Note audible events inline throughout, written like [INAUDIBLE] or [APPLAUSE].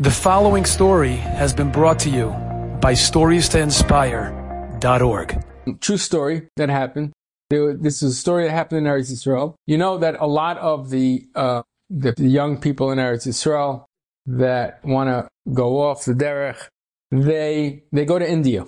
The following story has been brought to you by StoriesToInspire.org. True story that happened. This is a story that happened in Eretz Yisrael. You know that a lot of the, uh, the young people in Eretz Yisrael that want to go off the derech, they they go to India,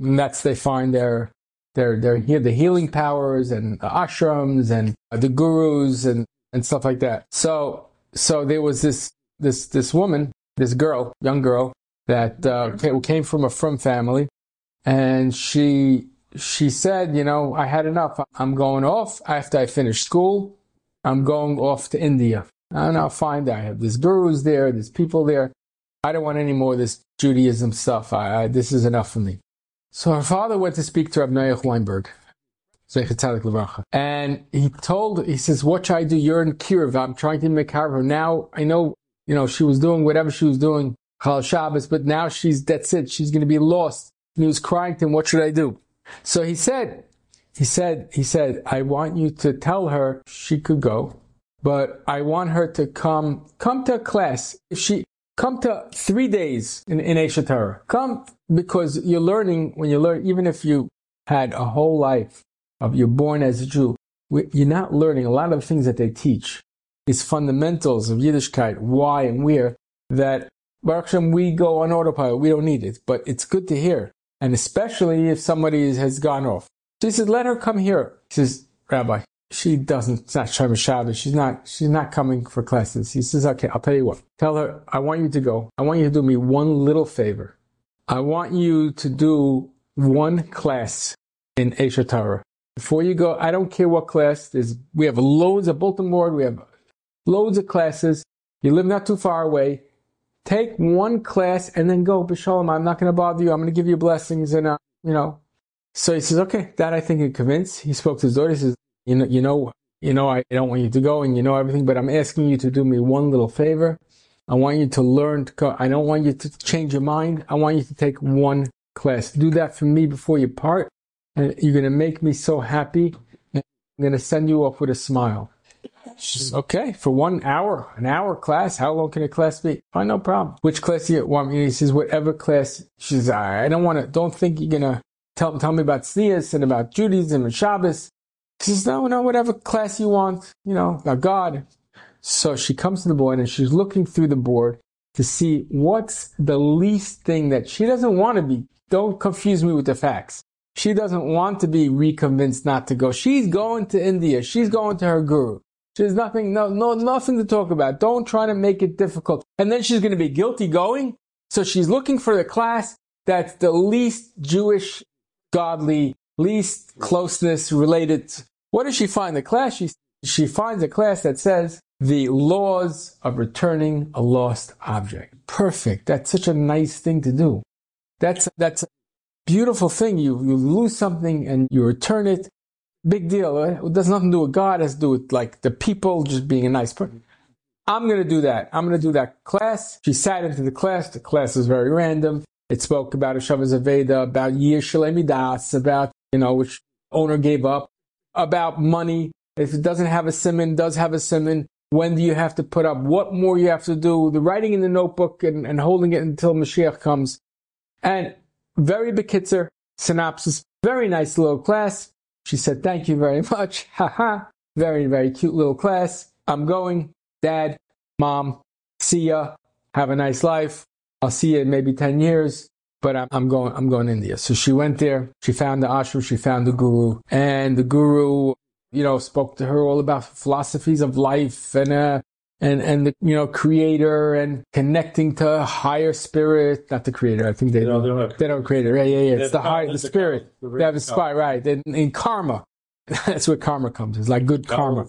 and that's they find their their their the healing powers and the ashrams and the gurus and and stuff like that. So so there was this this this woman this girl, young girl, that uh, came from a frum family, and she she said, you know, I had enough. I'm going off after I finish school. I'm going off to India. And I'll find I have there's gurus there, there's people there. I don't want any more of this Judaism stuff. I, I, this is enough for me. So her father went to speak to Rabbi Noach Weinberg, and he told, he says, what should I do? You're in Kiruv. I'm trying to make her. Now I know you know, she was doing whatever she was doing, Chal Shabbos, but now she's, that's it. She's going to be lost. And he was crying to him, what should I do? So he said, he said, he said, I want you to tell her she could go, but I want her to come, come to class. If she, come to three days in, in Aish HaTorah. Come because you're learning, when you learn, even if you had a whole life of you're born as a Jew, you're not learning a lot of things that they teach these fundamentals of Yiddishkeit, why and where, that Baruch Hashem, we go on autopilot. We don't need it, but it's good to hear. And especially if somebody has gone off. So he says, let her come here. He says, Rabbi, she doesn't, it's not Shomer Shabbos. She's not, she's not coming for classes. He says, okay, I'll tell you what. Tell her, I want you to go. I want you to do me one little favor. I want you to do one class in Aish HaTorah. Before you go, I don't care what class. There's, we have loads of bulletin board. We have loads of classes. You live not too far away. Take one class and then go, B'Shalom, I'm not going to bother you. I'm going to give you blessings and, uh, you know. So he says, okay, that I think he convinced. He spoke to his daughter. He says, you know, you know, you know, I don't want you to go and you know everything, but I'm asking you to do me one little favor. I want you to learn to go. I don't want you to change your mind. I want you to take one class. Do that for me before you part. And you're going to make me so happy. I'm going to send you off with a smile. She's okay for one hour, an hour class. How long can a class be? Fine, no problem. Which class you want? me? He says, whatever class. She says, I don't want to, don't think you're to tell, tell me about Sneas and about Judaism and Shabbos. She says, no, no, whatever class you want, you know, about God. So she comes to the board and she's looking through the board to see what's the least thing that she doesn't want to be. Don't confuse me with the facts. She doesn't want to be reconvinced not to go. She's going to India. She's going to her guru. There's nothing, no, no, nothing to talk about. Don't try to make it difficult. And then she's going to be guilty going. So she's looking for the class that's the least Jewish, godly, least closeness related. What does she find? The class she, she finds a class that says the laws of returning a lost object. Perfect. That's such a nice thing to do. That's, that's a beautiful thing. You, you lose something and you return it big deal. Eh? It does nothing to do with God. It has to do with like the people just being a nice person. I'm going to do that. I'm going to do that class. She sat into the class. The class was very random. It spoke about a Shavas Aveidah, about yiush shelo midaas, about, you know, which owner gave up, about money. If it doesn't have a simon, does have a simon. When do you have to put up? What more you have to do? The writing in the notebook and, and holding it until Mashiach comes. And very bekitzer, synopsis, very nice little class. She said, thank you very [LAUGHS] much. Ha ha. Very, very cute little class. I'm going. Dad, mom, see ya. Have a nice life. I'll see you in maybe 10 years, but I'm, I'm going, I'm going India. So she went there. She found the ashram. She found the guru and the guru, you know, spoke to her all about philosophies of life and, uh, and and the you know creator and connecting to higher spirit not the creator i think they don't they don't, they don't creator yeah yeah yeah. It's the higher the spirit. the they have a spot right. In, in karma. [LAUGHS] That's where karma comes. It's like good karma,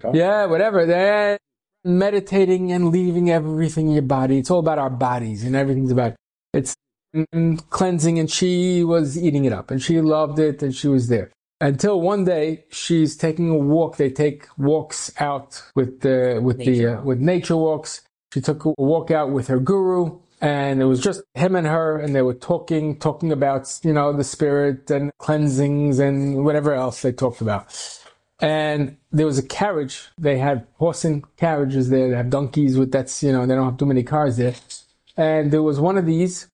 karma. yeah whatever. They're meditating and leaving everything in your body. It's all about our bodies and everything's about it's mm, cleansing and she was eating it up and she loved it and she was there until one day she's taking a walk. They take walks out with the with nature. the uh, with nature walks. She took a walk out with her guru, and it was just him and her, and they were talking, talking about you know the spirit and cleansings and whatever else they talked about. And there was a carriage. They had horse and carriages there. They have donkeys with that's you know they don't have too many cars there. and there was one of these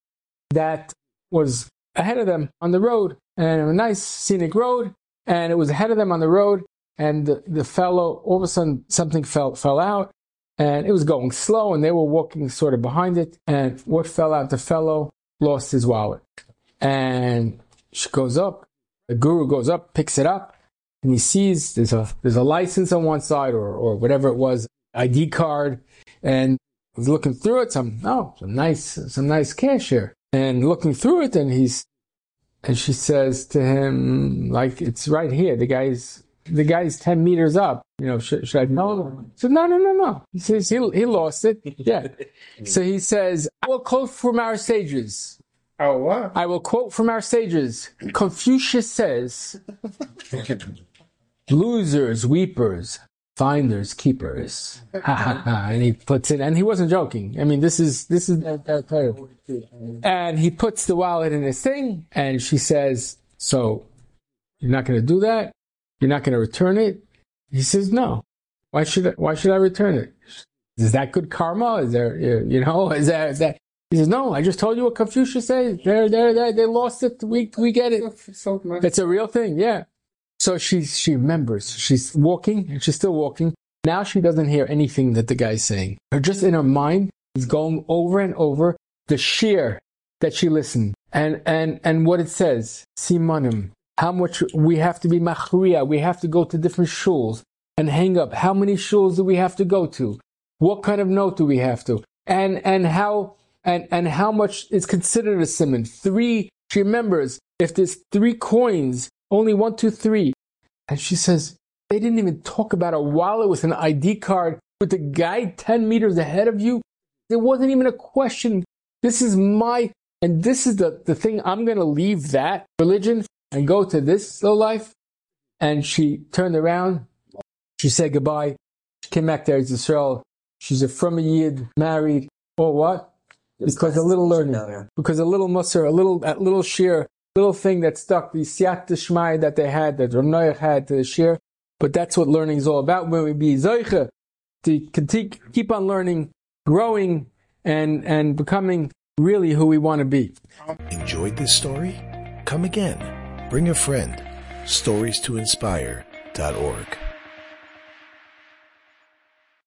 that was ahead of them on the road, and a nice scenic road, and it was ahead of them on the road, and the, the fellow, all of a sudden, something fell, fell out, and it was going slow, and they were walking sort of behind it, and what fell out? The fellow lost his wallet. And she goes up, the guru goes up, picks it up, and he sees there's a there's a license on one side or or whatever it was, ID card, and looking through it, some oh, some nice some nice cash here. And looking through it and he's and she says to him, like it's right here. The guy's the guy's ten meters up. You know, should, should I tell him? So no, no, no, no. He says he he lost it. Yeah. [LAUGHS] so he says, I will quote from our sages. Oh, what? I will quote from our sages. Confucius says, [LAUGHS] losers, weepers, finders, keepers. and he puts it, and he wasn't joking. I mean, this is, this is, and he puts the wallet in his thing, and she says, so you're not going to do that? You're not going to return it? He says, no. Why should I, why should I return it? Is that good karma? Is there, you know, is that, is that, he says, no, I just told you what Confucius said. There, there, there, they lost it. We, we get it. It's a real thing. Yeah. So she, she remembers. She's walking and she's still walking. Now she doesn't hear anything that the guy's saying. Her just in her mind is going over and over the shiur that she listened and, and, and what it says. Simanim. How much we have to be machriya. We have to go to different shuls and hang up. How many shuls do we have to go to? What kind of note do we have to? And, and how, and, and how much is considered a simon. Three, she remembers, if there's three coins, only one, two, three. And she says, they didn't even talk about a wallet with an ID card with the guy 10 meters ahead of you. There wasn't even a question. This is my, and this is the, the thing, I'm going to leave that religion and go to this low life. And she turned around. She said goodbye. She came back there to Israel. She's a frum a Yid, married, or what? because a little learning, because a little musser, a little, a little shiur, little thing that stuck, the siyat shmai that they had, that Rav had to share. But that's what learning is all about. When we be zoicha, to continue, keep on learning, growing, and and becoming really who we want to be. Enjoyed this story? Come again. Bring a friend. Stories to inspire.org.